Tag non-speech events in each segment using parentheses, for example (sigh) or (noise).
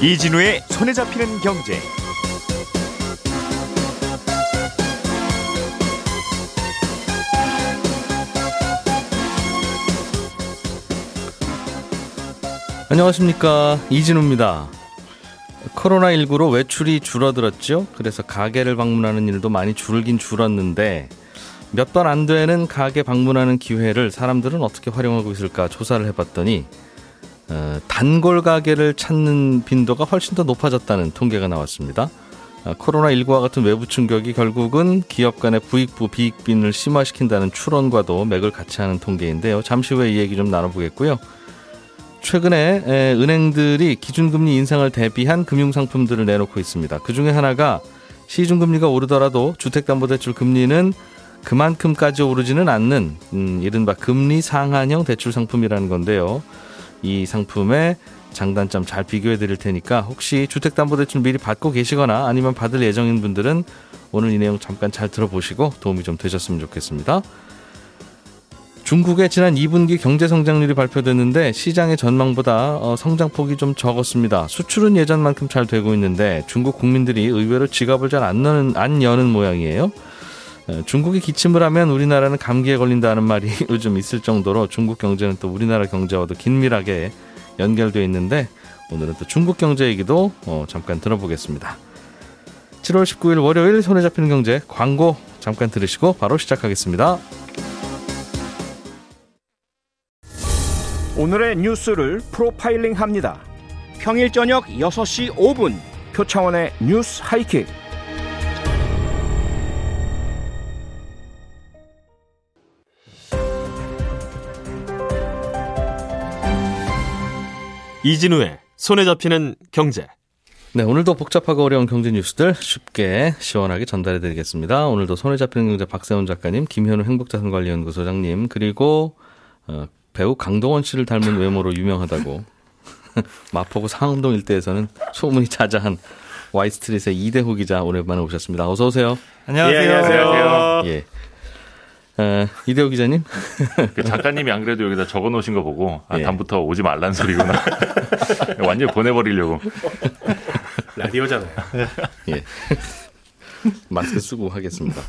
이진우의 손에 잡히는 경제. 안녕하십니까 이진우입니다. 코로나19로 외출이 줄어들었죠. 그래서 가게를 방문하는 일도 많이 줄긴 줄었는데 몇 번 안 되는 가게 방문하는 기회를 사람들은 어떻게 활용하고 있을까 조사를 해봤더니 어, 단골 가게를 찾는 빈도가 훨씬 더 높아졌다는 통계가 나왔습니다. 어, 코로나19와 같은 외부 충격이 결국은 기업 간의 부익부 비익빈을 심화시킨다는 추론과도 맥을 같이 하는 통계인데요. 잠시 후에 이 얘기 좀 나눠보겠고요. 최근에 에, 은행들이 기준금리 인상을 대비한 금융상품들을 내놓고 있습니다. 그 중에 하나가 시중금리가 오르더라도 주택담보대출 금리는 그만큼까지 오르지는 않는 음, 이른바 금리 상한형 대출 상품이라는 건데요. 이 상품의 장단점 잘 비교해 드릴 테니까 혹시 주택담보대출 미리 받고 계시거나 아니면 받을 예정인 분들은 오늘 이 내용 잠깐 잘 들어보시고 도움이 좀 되셨으면 좋겠습니다. 중국의 지난 2분기 경제 성장률이 발표됐는데 시장의 전망보다 어, 성장폭이 좀 적었습니다. 수출은 예전만큼 잘 되고 있는데 중국 국민들이 의외로 지갑을 잘 안 여는, 안 여는 모양이에요. 어, 중국이 기침을 하면 우리나라는 감기에 걸린다는 말이 (laughs) 요즘 있을 정도로 중국 경제는 또 우리나라 경제와도 긴밀하게 연결되어 있는데 오늘은 또 중국 경제 얘기도 어, 잠깐 들어보겠습니다. 7월 19일 월요일 손에 잡히는 경제 광고 잠깐 들으시고 바로 시작하겠습니다. 오늘의 뉴스를 프로파일링 합니다. 평일 저녁 6시 5분 표창원의 뉴스 하이킥. 이진우의 손에 잡히는 경제. 네, 오늘도 복잡하고 어려운 경제 뉴스들 쉽게 시원하게 전달해 드리겠습니다. 오늘도 손에 잡히는 경제 박세훈 작가님, 김현우 행복자산관리연구소장님, 그리고 어, 배우 강동원 씨를 닮은 외모로 유명하다고 (laughs) 마포구 상암동 일대에서는 소문이 자자한 와이스트릿의 이대호 기자 오랜만에 오셨습니다. 어서 오세요. 안녕하세요. 예, 안녕하세요. 예. 어, 이대호 기자님. 그 작가님이 안 그래도 여기다 적어 놓으신 거 보고 아, 예. 다음부터 오지 말란 소리구나. (laughs) 완전 히 보내버리려고. 라디오잖아요. 예. 마스크 쓰고 하겠습니다.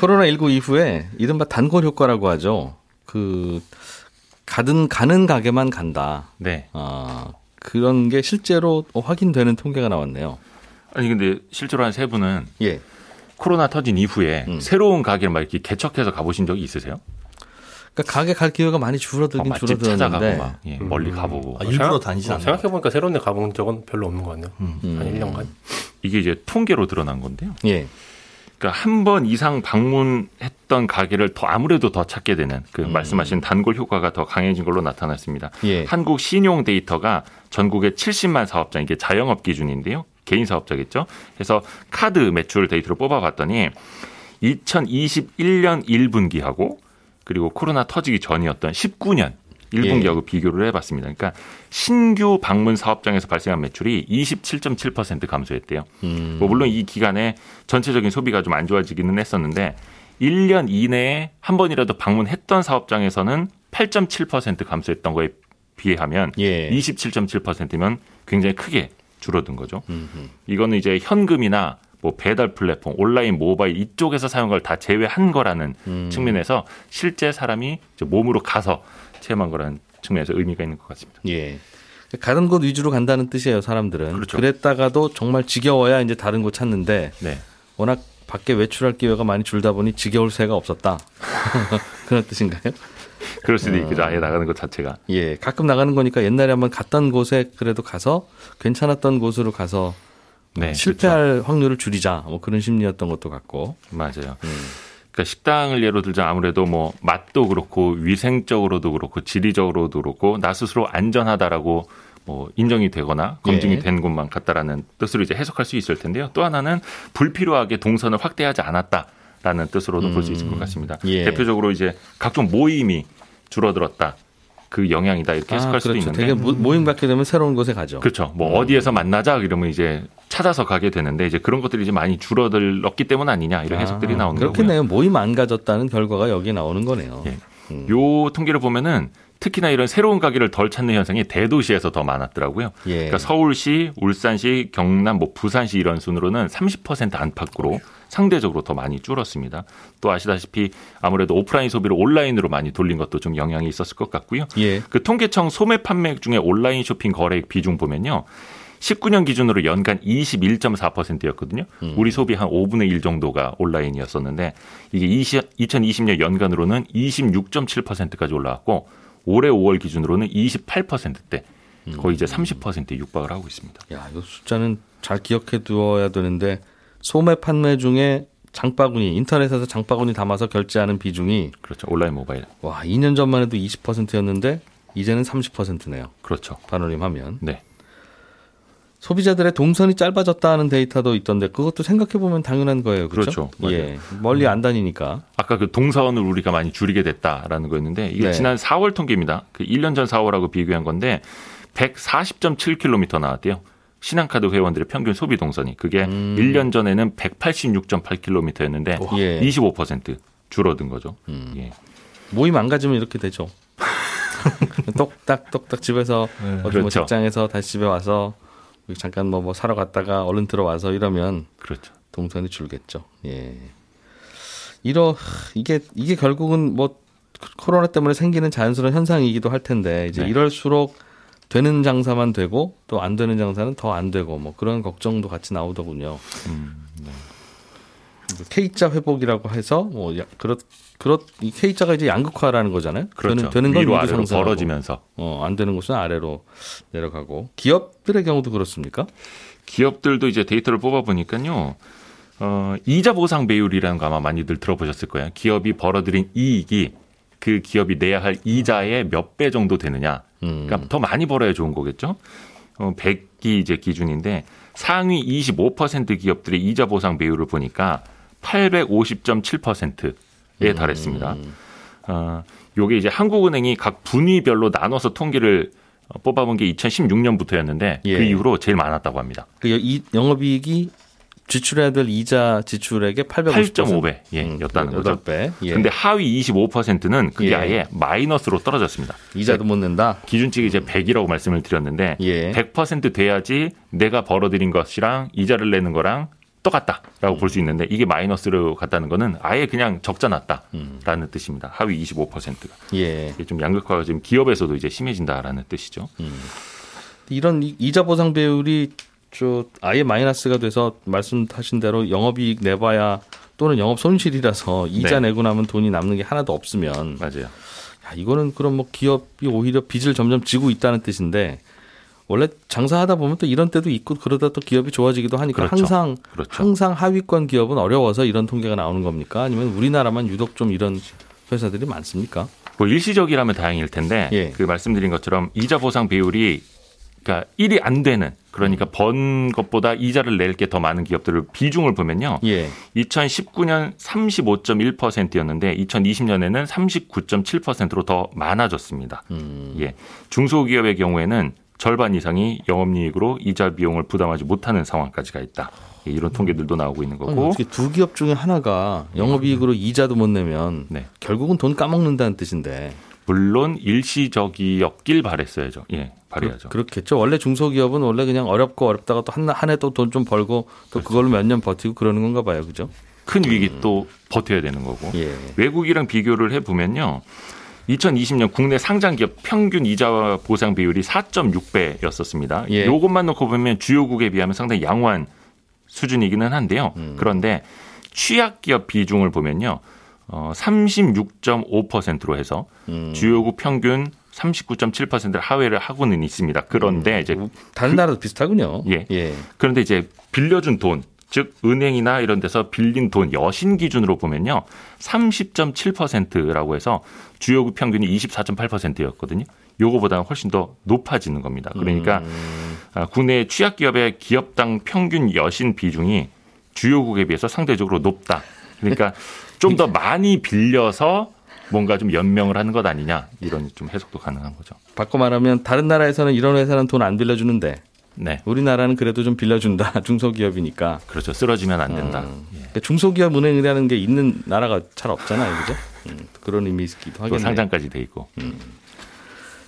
코로나19 이후에 이른바 단골 효과라고 하죠. 그, 가든, 가는 가게만 간다. 네. 아, 그런 게 실제로 확인되는 통계가 나왔네요. 아니 근데 실제로 한 세 분은 예. 코로나 터진 이후에 음. 새로운 가게를 막 이렇게 개척해서 가보신 적이 있으세요? 그러니까 가게 갈 기회가 많이 막 줄어들긴 맛집 찾아가고 줄어들었는데. 막 예, 멀리 가보고 아, 일부러 다니진 않나요? 생각해 보니까 새로운 데 가본 적은 별로 없는 것 같네요. 음. 한 1년간. 이게 이제 통계로 드러난 건데요. 예. 그러니까 한 번 이상 방문했던 가게를 더 아무래도 더 찾게 되는 그 음. 말씀하신 단골 효과가 더 강해진 걸로 나타났습니다. 예. 한국 신용 데이터가 전국에 70만 사업자 이게 자영업 기준인데요. 개인 사업자겠죠. 그래서 카드 매출 데이터를 뽑아봤더니 2021년 1분기하고 그리고 코로나 터지기 전이었던 19년 1분기하고 비교를 해봤습니다. 그러니까 신규 방문 사업장에서 발생한 매출이 27.7% 감소했대요. 음. 뭐 물론 이 기간에 전체적인 소비가 좀 안 좋아지기는 했었는데 1년 이내에 한 번이라도 방문했던 사업장에서는 8.7% 감소했던 거에 비하면 예. 27.7%면 굉장히 크게 줄어든 거죠. 음흠. 이거는 이제 현금이나 뭐 배달 플랫폼, 온라인 모바일 이쪽에서 사용한 걸 다 제외한 거라는 음. 측면에서 실제 사람이 몸으로 가서 체험한 거라는 측면에서 의미가 있는 것 같습니다. 예. 가는 곳 위주로 간다는 뜻이에요, 사람들은. 그렇죠. 랬다가도 정말 지겨워야 이제 다른 곳 찾는데 네. 워낙 밖에 외출할 기회가 많이 줄다 보니 지겨울 새가 없었다. (laughs) 그런 뜻인가요? 그럴 수도 어. 있겠죠. 아예 나가는 것 자체가. 예. 가끔 나가는 거니까 옛날에 한번 갔던 곳에 그래도 가서 괜찮았던 곳으로 가서 네. 실패할 확률을 줄이자. 뭐 그런 심리였던 것도 같고. 그렇죠. 맞아요. 음. 그러니까 식당을 예로 들자 아무래도 뭐 맛도 그렇고 위생적으로도 그렇고 지리적으로도 그렇고 나 스스로 안전하다라고 뭐 인정이 되거나 검증이 예. 된 곳만 같다라는 뜻으로 이제 해석할 수 있을 텐데요. 또 하나는 불필요하게 동선을 확대하지 않았다 라는 뜻으로도 볼수 있을 것 같습니다. 예. 대표적으로 이제 각종 모임이 줄어들었다. 그 영향이다 이렇게 해석할 수도 그렇죠. 있는데 되게 모- 모임 갖게 되면 새로운 곳에 가죠. 그렇죠. 뭐 어디에서 만나자 이러면 이제 찾아서 가게 되는데 이제 그런 것들이 이제 많이 줄어들었기 때문 아니냐 이런 해석들이 아, 나오는 거고요. 그렇겠네요. 모임 안 가졌다는 결과가 여기 나오는 거네요. 예. 음. 요 통계를 보면은 특히나 이런 새로운 가게를 덜 찾는 현상이 대도시에서 더 많았더라고요. 예. 그러니까 서울시, 울산시, 경남, 뭐 부산시 이런 순으로는 30% 안팎으로 상대적으로 더 많이 줄었습니다. 또 아시다시피 아무래도 오프라인 소비를 온라인으로 많이 돌린 것도 좀 영향이 있었을 것 같고요. 예. 그 통계청 소매 판매액 중에 온라인 쇼핑 거래액 비중 보면요. 19년 기준으로 연간 21.4%였거든요. 우리 소비 한 5분의 1 정도가 온라인이었었는데 이게 20, 2020년 연간으로는 26.7%까지 올라왔고 올해 5월 기준으로는 28%대 거의 이제 30%에 육박을 하고 있습니다. 야, 이거 숫자는 잘 기억해 두어야 되는데 소매 판매 중에 장바구니 인터넷에서 장바구니 담아서 결제하는 비중이 그렇죠. 온라인 모바일. 와 2년 전만 해도 20%였는데 이제는 30%네요. 그렇죠. 반올림 하면 네. 소비자들의 동선이 짧아졌다는 데이터도 있던데 그것도 생각해 보면 당연한 거예요. 그렇죠? 그렇죠. 예. 멀리 안 다니니까. 아까 그 동사원을 우리가 많이 줄이게 됐다라는 거였는데 이게 네. 지난 4월 통계입니다. 그 1년 전 4월하고 비교한 건데 140.7km 나왔대요. 신한카드 회원들의 평균 소비 동선이 그게 음. 1년 전에는 186.8km였는데 예. 25% 줄어든 거죠. 음. 예. 모임 안 가지면 이렇게 되죠. (laughs) 똑딱 똑딱 집에서 어디 뭐 그렇죠. 직장에서 다시 집에 와서 잠깐 뭐, 뭐 사러 갔다가 얼른 들어와서 이러면 그렇죠. 동선이 줄겠죠. 예. 이러 이게 이게 결국은 뭐 코로나 때문에 생기는 자연스러운 현상이기도 할 텐데 이제 네. 이럴수록 되는 장사만 되고 또 안 되는 장사는 더 안 되고 뭐 그런 걱정도 같이 나오더군요. 음, 네. K자 회복이라고 해서 뭐 야, 그렇 그렇 이 K자가 이제 양극화라는 거잖아요. 그렇죠. 되는, 되는 건 위로 아래로 벌어지면서 어, 안 되는 곳은 아래로 내려가고 기업들의 경우도 그렇습니까? 기업들도 이제 데이터를 뽑아 보니까요. 어, 이자 보상 배율이라는 거 아마 많이들 들어보셨을 거예요. 기업이 벌어들인 이익이 그 기업이 내야 할 이자의 몇 배 정도 되느냐. 음. 그러니까 더 많이 벌어야 좋은 거겠죠. 어, 100이 이제 기준인데 상위 25% 기업들의 이자 보상 배율을 보니까 850.7%에 달했습니다. 어, 요게 이제 한국은행이 각 분위별로 나눠서 통계를 어, 뽑아본 게 2016년부터였는데 예. 그 이후로 제일 많았다고 합니다. 그 이, 영업이익이 지출해야 될 이자 지출액의 850%. 8.5배 예, 였다는 거죠. 8배. 예. 근데 하위 25%는 그게 예. 아예 마이너스로 떨어졌습니다. 이자도 못 낸다. 기준치가 이제 100이라고 말씀을 드렸는데 예. 100% 돼야지 내가 벌어들인 것이랑 이자를 내는 거랑 똑같다라고 볼수 있는데 이게 마이너스로 갔다는 거는 아예 그냥 적자 났다라는 뜻입니다. 하위 25%가. 예. 이게 좀 양극화가 지금 기업에서도 이제 심해진다라는 뜻이죠. 이런 이- 이자 보상 배율이 저 아예 마이너스가 돼서 말씀하신 대로 영업이익 내봐야 또는 영업 손실이라서 이자 네. 내고 나면 돈이 남는 게 하나도 없으면 맞아요. 야, 이거는 그럼 뭐 기업이 오히려 빚을 점점 지고 있다는 뜻인데 원래 장사하다 보면 또 이런 때도 있고 그러다 또 기업이 좋아지기도 하니까 그렇죠. 항상 그렇죠. 항상 하위권 기업은 어려워서 이런 통계가 나오는 겁니까? 아니면 우리나라만 유독 좀 이런 회사들이 많습니까? 뭐 일시적이라면 다행일 텐데 예. 그 말씀드린 것처럼 이자 보상 비율이 그러니까 1이 안 되는 그러니까 음. 번 것보다 이자를 낼 게 더 많은 기업들을 비중을 보면요. 예. 2019년 35.1%였는데 2020년에는 39.7%로 더 많아졌습니다. 음. 예. 중소기업의 경우에는 절반 이상이 영업이익으로 이자 비용을 부담하지 못하는 상황까지 가 있다. 예, 이런 통계들도 나오고 있는 아니, 거고. 어떻게 두 기업 중에 하나가 영업이익으로 이자도 못 내면 네. 결국은 돈 까먹는다는 뜻인데 물론 일시적이었길 바랬어야죠. 예, 바래야죠. 그, 렇겠죠 원래 중소기업은 원래 그냥 어렵고 어렵다가 또한해또 돈 좀 벌고 그렇죠. 또 그걸로 몇 년 버티고 그러는 건가 봐요, 그죠? 큰 위기 또 버텨야 되는 거고. 예. 외국이랑 비교를 해 보면요. 2020년 국내 상장 기업 평균 이자 보상 비율이 4.6배였었습니다. 예. 요것만 놓고 보면 주요국에 비하면 상당히 양호한 수준이기는 한데요. 음. 그런데 취약 기업 비중을 보면요. 어 36.5%로 해서 음. 주요국 평균 39.7%를 하회를 하고는 있습니다. 그런데 이제 다른 나라도 비슷하군요. 예. 예. 그런데 이제 빌려준 돈, 즉 은행이나 이런 데서 빌린 돈 여신 기준으로 보면요. 30.7%라고 해서 주요국 평균이 24.8%였거든요. 요거보다는 훨씬 더 높아지는 겁니다. 그러니까 아, 국내 취약 기업의 기업당 평균 여신 비중이 주요국에 비해서 상대적으로 높다. 그러니까 좀 더 많이 빌려서 뭔가 좀 연명을 하는 것 아니냐 이런 좀 해석도 가능한 거죠. 바꿔 말하면 다른 나라에서는 이런 회사는 돈 안 빌려주는데 네, 우리나라는 그래도 좀 빌려준다. (laughs) 중소기업이니까. 그렇죠. 쓰러지면 안 된다. 음. 예. 그러니까 중소기업 은행이라는 게 있는 나라가 잘 없잖아요, 그죠? 음, 그런 의미이기도 또 하겠네요. 상장까지 돼 있고.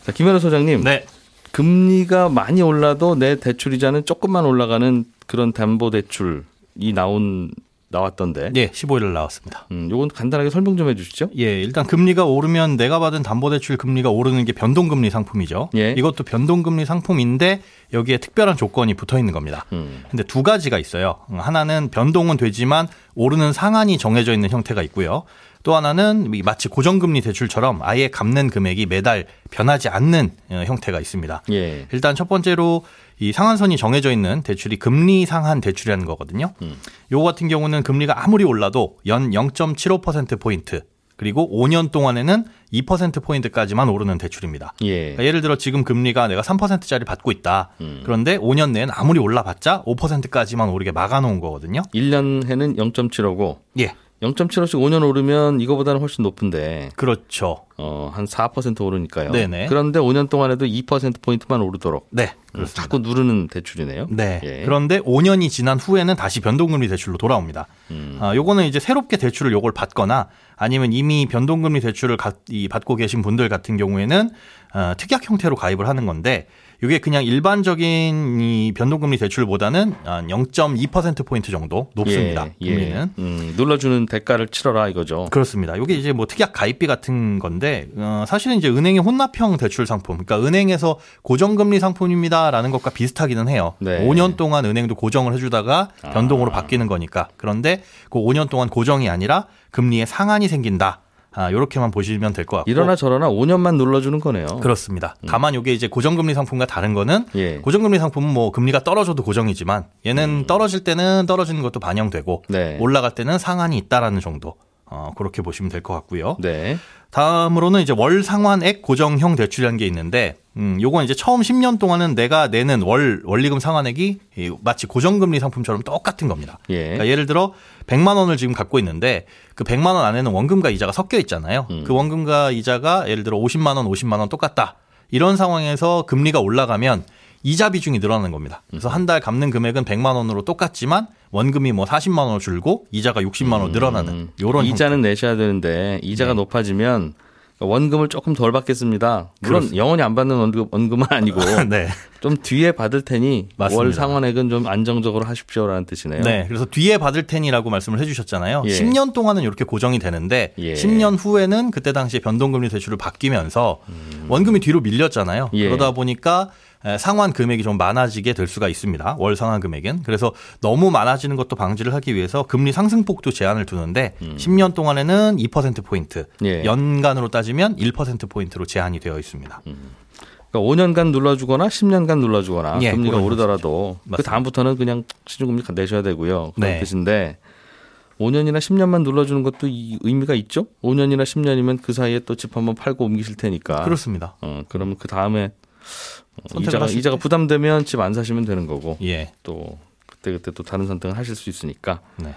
자, 김현우 소장님. 네. 금리가 많이 올라도 내 대출 이자는 조금만 올라가는 그런 담보 대출이 나온 나왔던데. 예, 15일 나왔습니다. 음, 요건 간단하게 설명 좀 해주시죠. 예, 일단 금리가 오르면 내가 받은 담보대출 금리가 오르는 게 변동금리 상품이죠. 예. 이것도 변동금리 상품인데 여기에 특별한 조건이 붙어 있는 겁니다. 음. 근데 두 가지가 있어요. 하나는 변동은 되지만 오르는 상한이 정해져 있는 형태가 있고요. 또 하나는 이 마치 고정금리 대출처럼 아예 갚는 금액이 매달 변하지 않는 어, 형태가 있습니다. 예. 일단 첫 번째로 이 상한선이 정해져 있는 대출이 금리 상한 대출이라는 거거든요. 음. 요거 같은 경우는 금리가 아무리 올라도 연 0.75% 포인트 그리고 5년 동안에는 2% 포인트까지만 오르는 대출입니다. 예. 그러니까 예를 들어 지금 금리가 내가 3%짜리 받고 있다. 음. 그런데 5년 내엔 아무리 올라봤자 5%까지만 오르게 막아놓은 거거든요. 1년에는 0.75고 예, 0.75씩 5년 오르면 이거보다는 훨씬 높은데 그렇죠. 어, 한 4% 오르니까요. 네네. 그런데 5년 동안에도 2% 포인트만 오르도록 네, 음, 그렇습니다. 자꾸 누르는 대출이네요. 네. 예. 그런데 5년이 지난 후에는 다시 변동금리 대출로 돌아옵니다. 음. 아, 요거는 이제 새롭게 대출을 요걸 받거나 아니면 이미 변동금리 대출을 가- 이 받고 계신 분들 같은 경우에는 어, 특약 형태로 가입을 하는 건데 이게 그냥 일반적인 이 변동금리 대출보다는 한 0.2% 포인트 정도 높습니다. 예, 금리는. 예. 음, 눌러주는 대가를 치러라 이거죠. 그렇습니다. 이게 이제 뭐 특약 가입비 같은 건데 어, 사실은 이제 은행의 혼납형 대출 상품, 그러니까 은행에서 고정금리 상품입니다라는 것과 비슷하기는 해요. 네. 5년 동안 은행도 고정을 해주다가 변동으로 바뀌는 거니까. 그런데 그 5년 동안 고정이 아니라 금리의 상한이 생긴다. 아, 이렇게만 보시면 될 것 같고. 이러나 저러나 5년만 눌러주는 거네요. 그렇습니다. 다만 이게 이제 고정금리 상품과 다른 거는 예. 고정금리 상품은 뭐 금리가 떨어져도 고정이지만 얘는 떨어질 때는 떨어지는 것도 반영되고 네. 올라갈 때는 상한이 있다라는 정도. 어, 그렇게 보시면 될 것 같고요. 네. 다음으로는 이제 월 상환액 고정형 대출이라는 게 있는데, 음, 요건 이제 처음 10년 동안은 내가 내는 월, 원리금 상환액이 이 마치 고정금리 상품처럼 똑같은 겁니다. 예. 그러니까 예를 들어 100만 원을 지금 갖고 있는데 그 100만 원 안에는 원금과 이자가 섞여 있잖아요. 음. 그 원금과 이자가 예를 들어 50만 원, 50만 원 똑같다. 이런 상황에서 금리가 올라가면 이자 비중이 늘어나는 겁니다. 그래서 한 달 갚는 금액은 100만 원으로 똑같지만 원금이 뭐 40만 원 줄고 이자가 60만 원 늘어나는 요런 음. 이자는 내셔야 되는데 이자가 네. 높아지면 원금을 조금 덜 받겠습니다. 물론 그렇습니다. 영원히 안 받는 원금, 원금은 아니고 형태. (laughs) 네. 좀 뒤에 받을 테니 맞습니다. 월 상환액은 좀 안정적으로 하십시오라는 뜻이네요. 네. 그래서 뒤에 받을 테니라고 말씀을 해주셨잖아요. 예. 10년 동안은 이렇게 고정이 되는데 예. 10년 후에는 그때 당시에 변동금리 대출을 바뀌면서 원금이 뒤로 밀렸잖아요. 음. 예. 그러다 보니까 에, 상환 금액이 좀 많아지게 될 수가 있습니다. 월 상환 금액은. 그래서 너무 많아지는 것도 방지를 하기 위해서 금리 상승폭도 제한을 두는데 10년 동안에는 2%포인트, 음. 예. 연간으로 따지면 1%포인트로 제한이 되어 있습니다. 그러니까 5년간 눌러주거나 10년간 눌러주거나 예, 금리가 오르더라도 그 맞습니다. 다음부터는 그냥 시중금리 내셔야 되고요. 그런 네. 뜻인데 5년이나 10년만 눌러주는 것도 이 의미가 있죠. 5년이나 10년이면 그 사이에 또 집 한번 팔고 옮기실 테니까. 그렇습니다. 어, 그러면 그 다음에 이자가 이자가 때. 부담되면 집 안 사시면 되는 거고 예. 또 그때 그때 또 다른 선택을 하실 수 있으니까 네.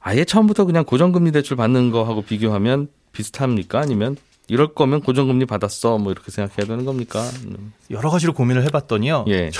아예 처음부터 그냥 고정금리 대출 받는 거하고 비교하면 비슷합니까? 아니면 이럴 거면 고정금리 받았어 뭐 이렇게 생각해야 되는 겁니까? 음. 여러 가지로 고민을 해봤더니요. 예.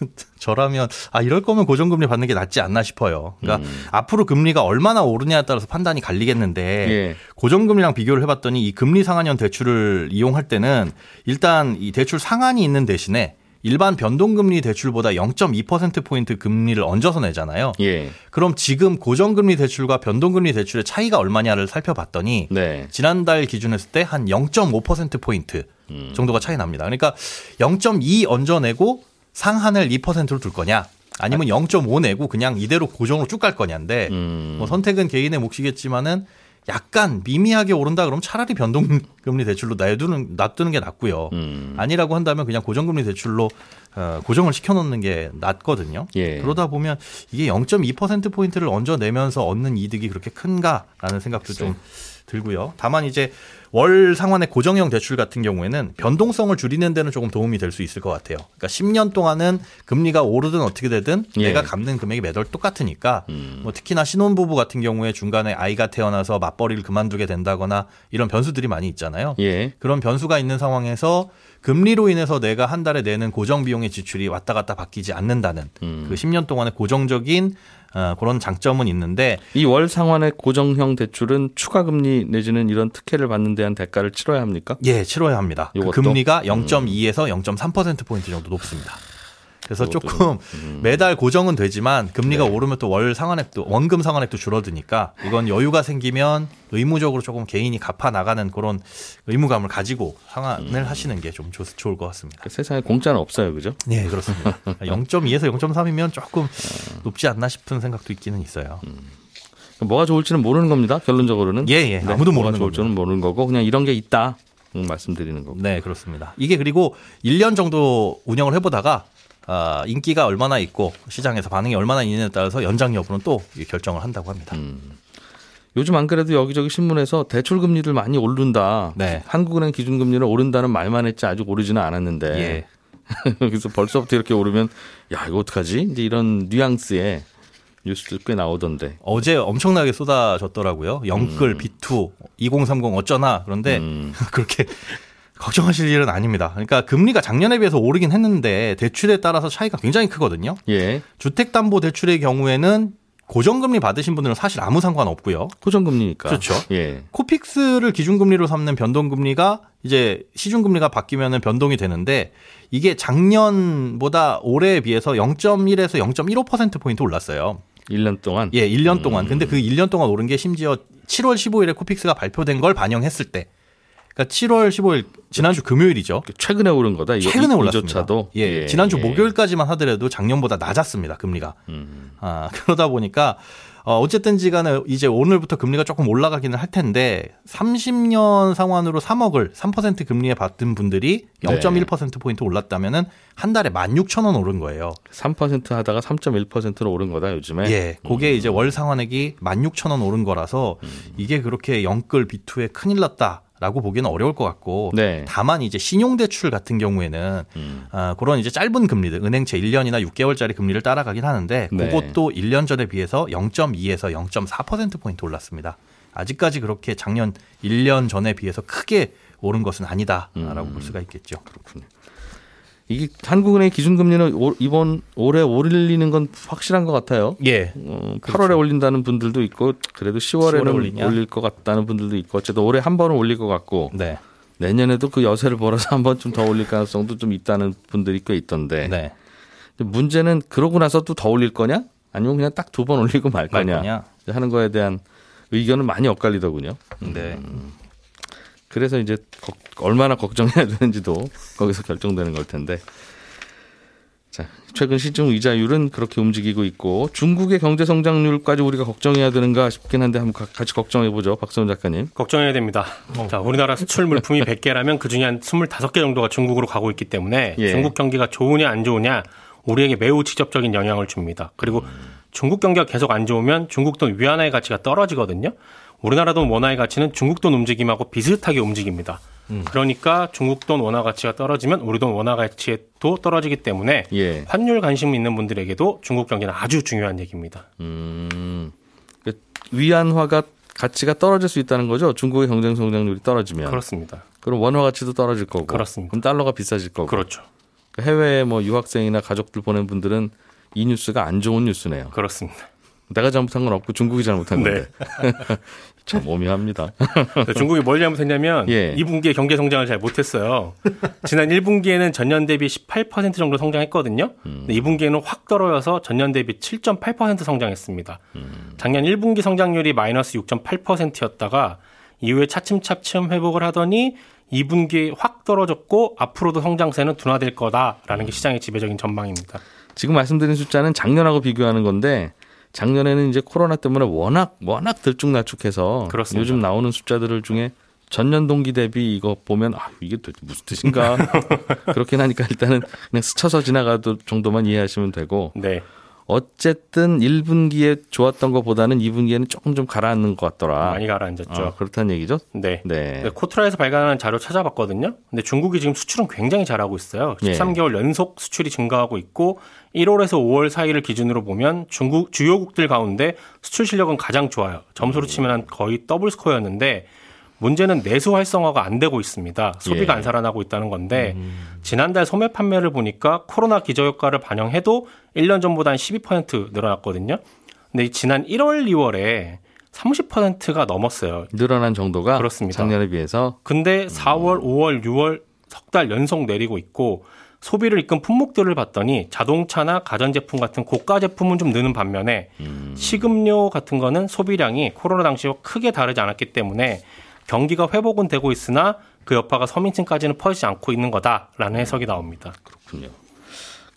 (laughs) 저라면 아 이럴 거면 고정금리 받는 게 낫지 않나 싶어요. 그러니까 앞으로 금리가 얼마나 오르냐에 따라서 판단이 갈리겠는데 예. 고정금리랑 비교를 해봤더니 이 금리 상한형 대출을 이용할 때는 일단 이 대출 상한이 있는 대신에 일반 변동금리 대출보다 0.2% 포인트 금리를 얹어서 내잖아요. 예. 그럼 지금 고정금리 대출과 변동금리 대출의 차이가 얼마냐를 살펴봤더니 네. 지난달 기준했을 때 한 0.5% 포인트 음. 정도가 차이 납니다. 그러니까 0.2 얹어내고 상한을 2%로 둘 거냐? 아니면 0.5 내고 그냥 이대로 고정으로 쭉 갈 거냐인데 음. 뭐 선택은 개인의 몫이겠지만은 약간 미미하게 오른다 그러면 차라리 변동금리 대출로 놔두는 놔두는 게 낫고요. 음. 아니라고 한다면 그냥 고정금리 대출로 어, 고정을 시켜놓는 게 낫거든요. 예. 그러다 보면 이게 0.2% 포인트를 얹어내면서 얻는 이득이 그렇게 큰가라는 생각도 좀 들고요. 다만 이제 월 상환의 고정형 대출 같은 경우에는 변동성을 줄이는 데는 조금 도움이 될 수 있을 것 같아요. 그러니까 10년 동안은 금리가 오르든 어떻게 되든 예. 음. 내가 갚는 금액이 매달 똑같으니까 뭐 특히나 신혼부부 같은 경우에 중간에 아이가 태어나서 맞벌이를 그만두게 된다거나 이런 변수들이 많이 있잖아요. 예. 그런 변수가 있는 상황에서 금리로 인해서 내가 한 달에 내는 고정 비용의 지출이 왔다 갔다 바뀌지 않는다는 음. 그 10년 동안의 고정적인 어, 그런 장점은 있는데 이 월 상환의 고정형 대출은 추가 금리 내지는 이런 특혜를 받는 대한 대가를 치러야 합니까? 예, 치러야 합니다. 그? 금리가 0.2에서 0.3% 포인트 정도 높습니다. 그래서 요것도 조금 (laughs) 음. 매달 고정은 되지만 금리가 네. 오르면 또 월 상환액도 원금 상환액도 줄어드니까 이건 여유가 생기면 의무적으로 조금 개인이 갚아 나가는 그런 의무감을 가지고 상환을 음. 하시는 게 좀 좋을 것 같습니다. 그 세상에 공짜는 없어요, 그죠? 네, 그렇습니다. (laughs) 0.2에서 0.3이면 조금 높지 않나 싶은 생각도 있기는 있어요. 뭐가 좋을지는 모르는 겁니다. 결론적으로는. 예, 예. 아무도 뭐가 모르는 좋을지는 모르는 거고 그냥 이런 게 있다 음, 말씀드리는 거고. 네, 그렇습니다. 이게 그리고 1년 정도 운영을 해보다가 아, 인기가 얼마나 있고 시장에서 반응이 얼마나 있느냐에 따라서 연장 여부는 또 결정을 한다고 합니다. 요즘 안 그래도 여기저기 신문에서 대출 금리를 많이 오른다. 네. 한국은행 기준 금리를 오른다는 말만 했지 아직 오르지는 않았는데. 예. (laughs) 그래서 벌써부터 이렇게 오르면 야 이거 어떡하지? 이제 이런 뉘앙스의 뉴스들 꽤 나오던데. 어제 엄청나게 쏟아졌더라고요. 영끌, 비투, 2030 어쩌나 그런데 음. (laughs) 그렇게 걱정하실 일은 아닙니다. 그러니까 금리가 작년에 비해서 오르긴 했는데 대출에 따라서 차이가 굉장히 크거든요. 예. 주택담보대출의 경우에는 고정금리 받으신 분들은 사실 아무 상관 없고요. 고정금리니까. 그렇죠. 예. 코픽스를 기준금리로 삼는 변동금리가 이제 시중금리가 바뀌면은 변동이 되는데 이게 작년보다 올해에 비해서 0.1에서 0.15%포인트 올랐어요. 1년 동안. 예, 1년 동안. 근데 그 1년 동안 오른 게 심지어 7월 15일에 코픽스가 발표된 걸 반영했을 때. 그러니까 7월 15일 지난주 금요일이죠. 최근에 오른 거다. 이거 최근에 이- 올랐습니다. 이조차도. 예, 지난주 예. 목요일까지만 하더라도 작년보다 낮았습니다. 금리가. 음. 아, (laughs) 그러다 보니까 어, 어쨌든지 간에 이제 오늘부터 금리가 조금 올라가기는 할 텐데 30년 상환으로 3억을 3% 금리에 받은 분들이 네. 0.1% 포인트 올랐다면은 한 달에 16,000원 오른 거예요. 3% 하다가 3.1%로 오른 거다 요즘에. 예. 그게 이제 월 상환액이 16,000원 오른 거라서 음. 이게 그렇게 영끌 비투에 큰일 났다 라고 보기는 어려울 것 같고 네. 다만 이제 신용대출 같은 경우에는 음. 아, 그런 이제 짧은 금리들 은행채 1년이나 6개월짜리 금리를 따라가긴 하는데 네. 그것도 1년 전에 비해서 0.2에서 0.4% 포인트 올랐습니다. 아직까지 그렇게 작년 1년 전에 비해서 크게 오른 것은 아니다라고 음. 볼 수가 있겠죠. 이게 한국은행 기준금리는 올- 이번 올해 올리는 건 확실한 것 같아요. 예. 어, 8월에 올린다는 분들도 있고 그래도 10월에는 10월에 올리냐? 올릴 것 같다는 분들도 있고 어쨌든 올해 한 번은 올릴 것 같고 네. 내년에도 그 여세를 벌어서 한 번쯤 더 올릴 가능성도 좀 있다는 분들이 꽤 있던데 네. 문제는 그러고 나서 또 더 올릴 거냐 아니면 그냥 딱 두 번 올리고 말말 거냐 거냐? 하는 거에 대한 의견은 많이 엇갈리더군요. 네. 그래서 이제 걱- 얼마나 걱정해야 되는지도 거기서 결정되는 걸 텐데. 자, 최근 시중 이자율은 그렇게 움직이고 있고 중국의 경제 성장률까지 우리가 걱정해야 되는가 싶긴 한데 한번 가- 같이 걱정해 보죠. 박성훈 작가님. 걱정해야 됩니다. 자, 우리나라 수출 물품이 (laughs) 100개라면 그중에 한 25개 정도가 중국으로 가고 있기 때문에 예. 중국 경기가 좋으냐 안 좋으냐 우리에게 매우 직접적인 영향을 줍니다. 그리고 중국 경기가 계속 안 좋으면 중국 돈 위안화의 가치가 떨어지거든요. 우리나라 돈 원화의 가치는 중국 돈 움직임하고 비슷하게 움직입니다. 그러니까 중국 돈 원화 가치가 떨어지면 우리 돈 원화 가치도 떨어지기 때문에 예. 환율 관심 있는 분들에게도 중국 경기는 아주 중요한 얘기입니다. 음. 그 위안화가 가치가 떨어질 수 있다는 거죠. 중국의 경제 성장률이 떨어지면. 그렇습니다. 그럼 원화 가치도 떨어질 거고. 그렇습니다. 그럼 달러가 비싸질 거고. 그렇죠. 해외에 뭐 유학생이나 가족들 보낸 분들은 이 뉴스가 안 좋은 뉴스네요. 그렇습니다. 내가 잘못한 건 없고 중국이 잘못한 네. 건데. (laughs) 참 오묘합니다. 중국이 뭘 잘못했냐면 예. 2분기에 경제 성장을 잘 못했어요. 지난 1분기에는 전년 대비 18% 정도 성장했거든요. 근데 2분기에는 확 떨어져서 전년 대비 7.8% 성장했습니다. 작년 1분기 성장률이 마이너스 6.8%였다가 이후에 차츰차츰 회복을 하더니 2분기에 확 떨어졌고 앞으로도 성장세는 둔화될 거다라는 게 시장의 지배적인 전망입니다. 지금 말씀드린 숫자는 작년하고 비교하는 건데 작년에는 이제 코로나 때문에 워낙 워낙 들쭉날쭉해서 그렇습니다. 요즘 나오는 숫자들을 중에 전년 동기 대비 이거 보면 아 이게 도대체 무슨 뜻인가 (laughs) 그렇긴 하니까 일단은 그냥 스쳐서 지나가도 정도만 이해하시면 되고 네. 어쨌든 1분기에 좋았던 것보다는 2분기에는 조금 좀 가라앉는 것 같더라. 많이 가라앉았죠. 아, 그렇다는 얘기죠? 네. 네. 네, 코트라에서 발간한 자료 찾아봤거든요. 근데 중국이 지금 수출은 굉장히 잘하고 있어요. 예. 13개월 연속 수출이 증가하고 있고 1월에서 5월 사이를 기준으로 보면 중국 주요국들 가운데 수출 실력은 가장 좋아요. 점수로 치면 한 거의 더블 스코어였는데 문제는 내수 활성화가 안 되고 있습니다. 소비가 예. 안 살아나고 있다는 건데 지난달 소매 판매를 보니까 코로나 기저효과를 반영해도 1년 전보다 한 12% 늘어났거든요. 근데 이 지난 1월, 2월에 30%가 넘었어요. 늘어난 정도가 그렇습니다. 작년에 비해서 근데 4월, 5월, 6월 석 달 연속 내리고 있고 소비를 이끈 품목들을 봤더니 자동차나 가전제품 같은 고가 제품은 좀 느는 반면에 식음료 같은 거는 소비량이 코로나 당시와 크게 다르지 않았기 때문에 경기가 회복은 되고 있으나 그 여파가 서민층까지는 퍼지지 않고 있는 거다라는 해석이 나옵니다. 그렇군요.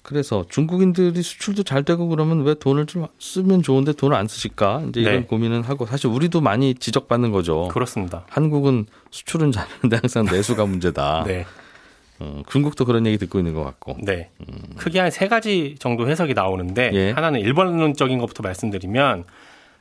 그래서 중국인들이 수출도 잘 되고 그러면 왜 돈을 좀 쓰면 좋은데 돈을 안 쓰실까? 이제 이런 네. 고민은 하고 사실 우리도 많이 지적받는 거죠. 그렇습니다. 한국은 수출은 잘하는데 항상 내수가 문제다. (laughs) 네. 어, 중국도 그런 얘기 듣고 있는 것 같고. 네. 크게 한 세 가지 정도 해석이 나오는데 예. 하나는 일반론적인 것부터 말씀드리면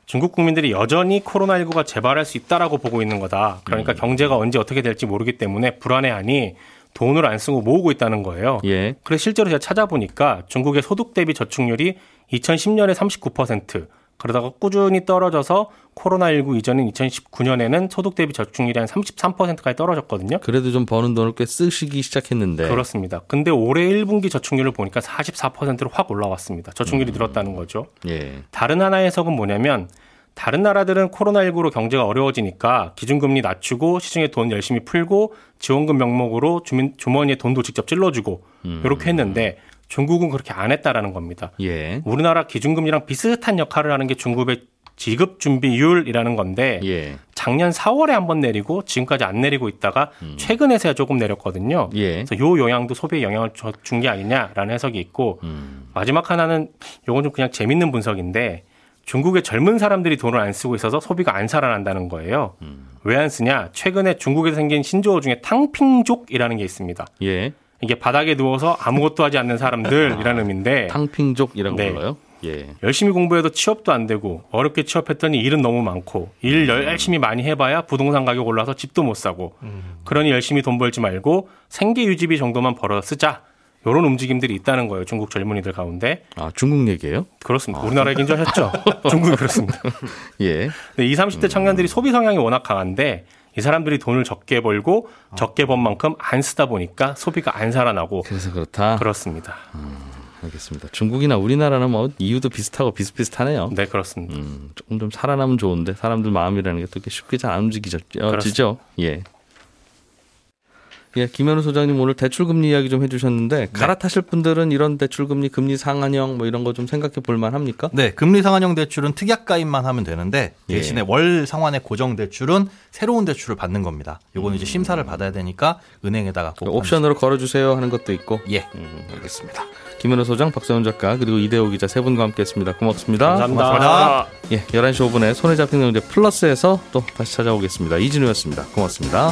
중국 국민들이 여전히 코로나19가 재발할 수 있다라고 보고 있는 거다. 음. 그러니까 경제가 언제 어떻게 될지 모르기 때문에 불안해하니 돈을 안 쓰고 모으고 있다는 거예요. 예. 그래서 실제로 제가 찾아보니까 중국의 소득 대비 저축률이 2010년에 39%, 그러다가 꾸준히 떨어져서 코로나19 이전인 2019년에는 소득 대비 저축률이 한 33%까지 떨어졌거든요. 그래도 좀 버는 돈을 꽤 쓰시기 시작했는데. 그렇습니다. 근데 올해 1분기 저축률을 보니까 44%로 확 올라왔습니다. 저축률이 늘었다는 거죠. 예. 다른 하나의 해석은 뭐냐면 다른 나라들은 코로나19로 경제가 어려워지니까 기준금리 낮추고 시중에 돈 열심히 풀고 지원금 명목으로 주민 주머니에 돈도 직접 찔러주고 이렇게 했는데 중국은 그렇게 안 했다라는 겁니다. 예. 우리나라 기준금리랑 비슷한 역할을 하는 게 중국의 지급 준비율이라는 건데 예. 작년 4월에 한번 내리고 지금까지 안 내리고 있다가 최근에서야 조금 내렸거든요. 예. 그래서 요 영향도 소비에 영향을 준 게 아니냐라는 해석이 있고 음. 마지막 하나는 요건 좀 그냥 재밌는 분석인데 중국의 젊은 사람들이 돈을 안 쓰고 있어서 소비가 안 살아난다는 거예요. 음. 왜안 쓰냐? 최근에 중국에서 생긴 신조어 중에 탕핑족이라는 게 있습니다. 예. 이게 바닥에 누워서 아무것도 하지 않는 사람들이라는 의미인데 탕핑족이라고 네. 불러요. 예. 열심히 공부해도 취업도 안 되고 어렵게 취업했더니 일은 너무 많고 일 열심히 많이 해봐야 부동산 가격 올라서 집도 못 사고 그러니 열심히 돈 벌지 말고 생계 유지비 정도만 벌어 쓰자 이런 움직임들이 있다는 거예요 중국 젊은이들 가운데 아, 중국 얘기예요? 그렇습니다 우리나라 얘기인 줄 하셨죠 중국이 그렇습니다 (laughs) 예. 근데 20, 30대 청년들이 소비 성향이 워낙 강한데 이 사람들이 돈을 적게 벌고 적게 번 만큼 안 쓰다 보니까 소비가 안 살아나고 그래서 그렇다. 그렇습니다 알겠습니다. 중국이나 우리나라는 뭐 이유도 비슷하고 비슷비슷하네요. 네 그렇습니다 음, 조금 좀 살아나면 좋은데 사람들 마음이라는 게 또 이렇게 쉽게 잘 안 움직이죠. 예. 예, 김현우 소장님 오늘 대출금리 이야기 좀 해주셨는데 갈아타실 분들은 이런 대출금리 금리 상한형 뭐 이런 거 좀 생각해 볼 만 합니까? 네, 금리 상한형 대출은 특약 가입만 하면 되는데 예. 대신에 월 상환의 고정 대출은 새로운 대출을 받는 겁니다. 요거는 이제 심사를 받아야 되니까 은행에다가 꼭 옵션으로 걸어주세요 하는 것도 있고. 예. 음, 알겠습니다. 김현우 소장, 박세훈 작가 그리고 이대호 기자 세 분과 함께했습니다. 고맙습니다. 감사합니다. 고맙습니다. 예, 11시 5분에 손에 잡히는 경제 플러스에서 또 다시 찾아오겠습니다. 이진우였습니다. 고맙습니다.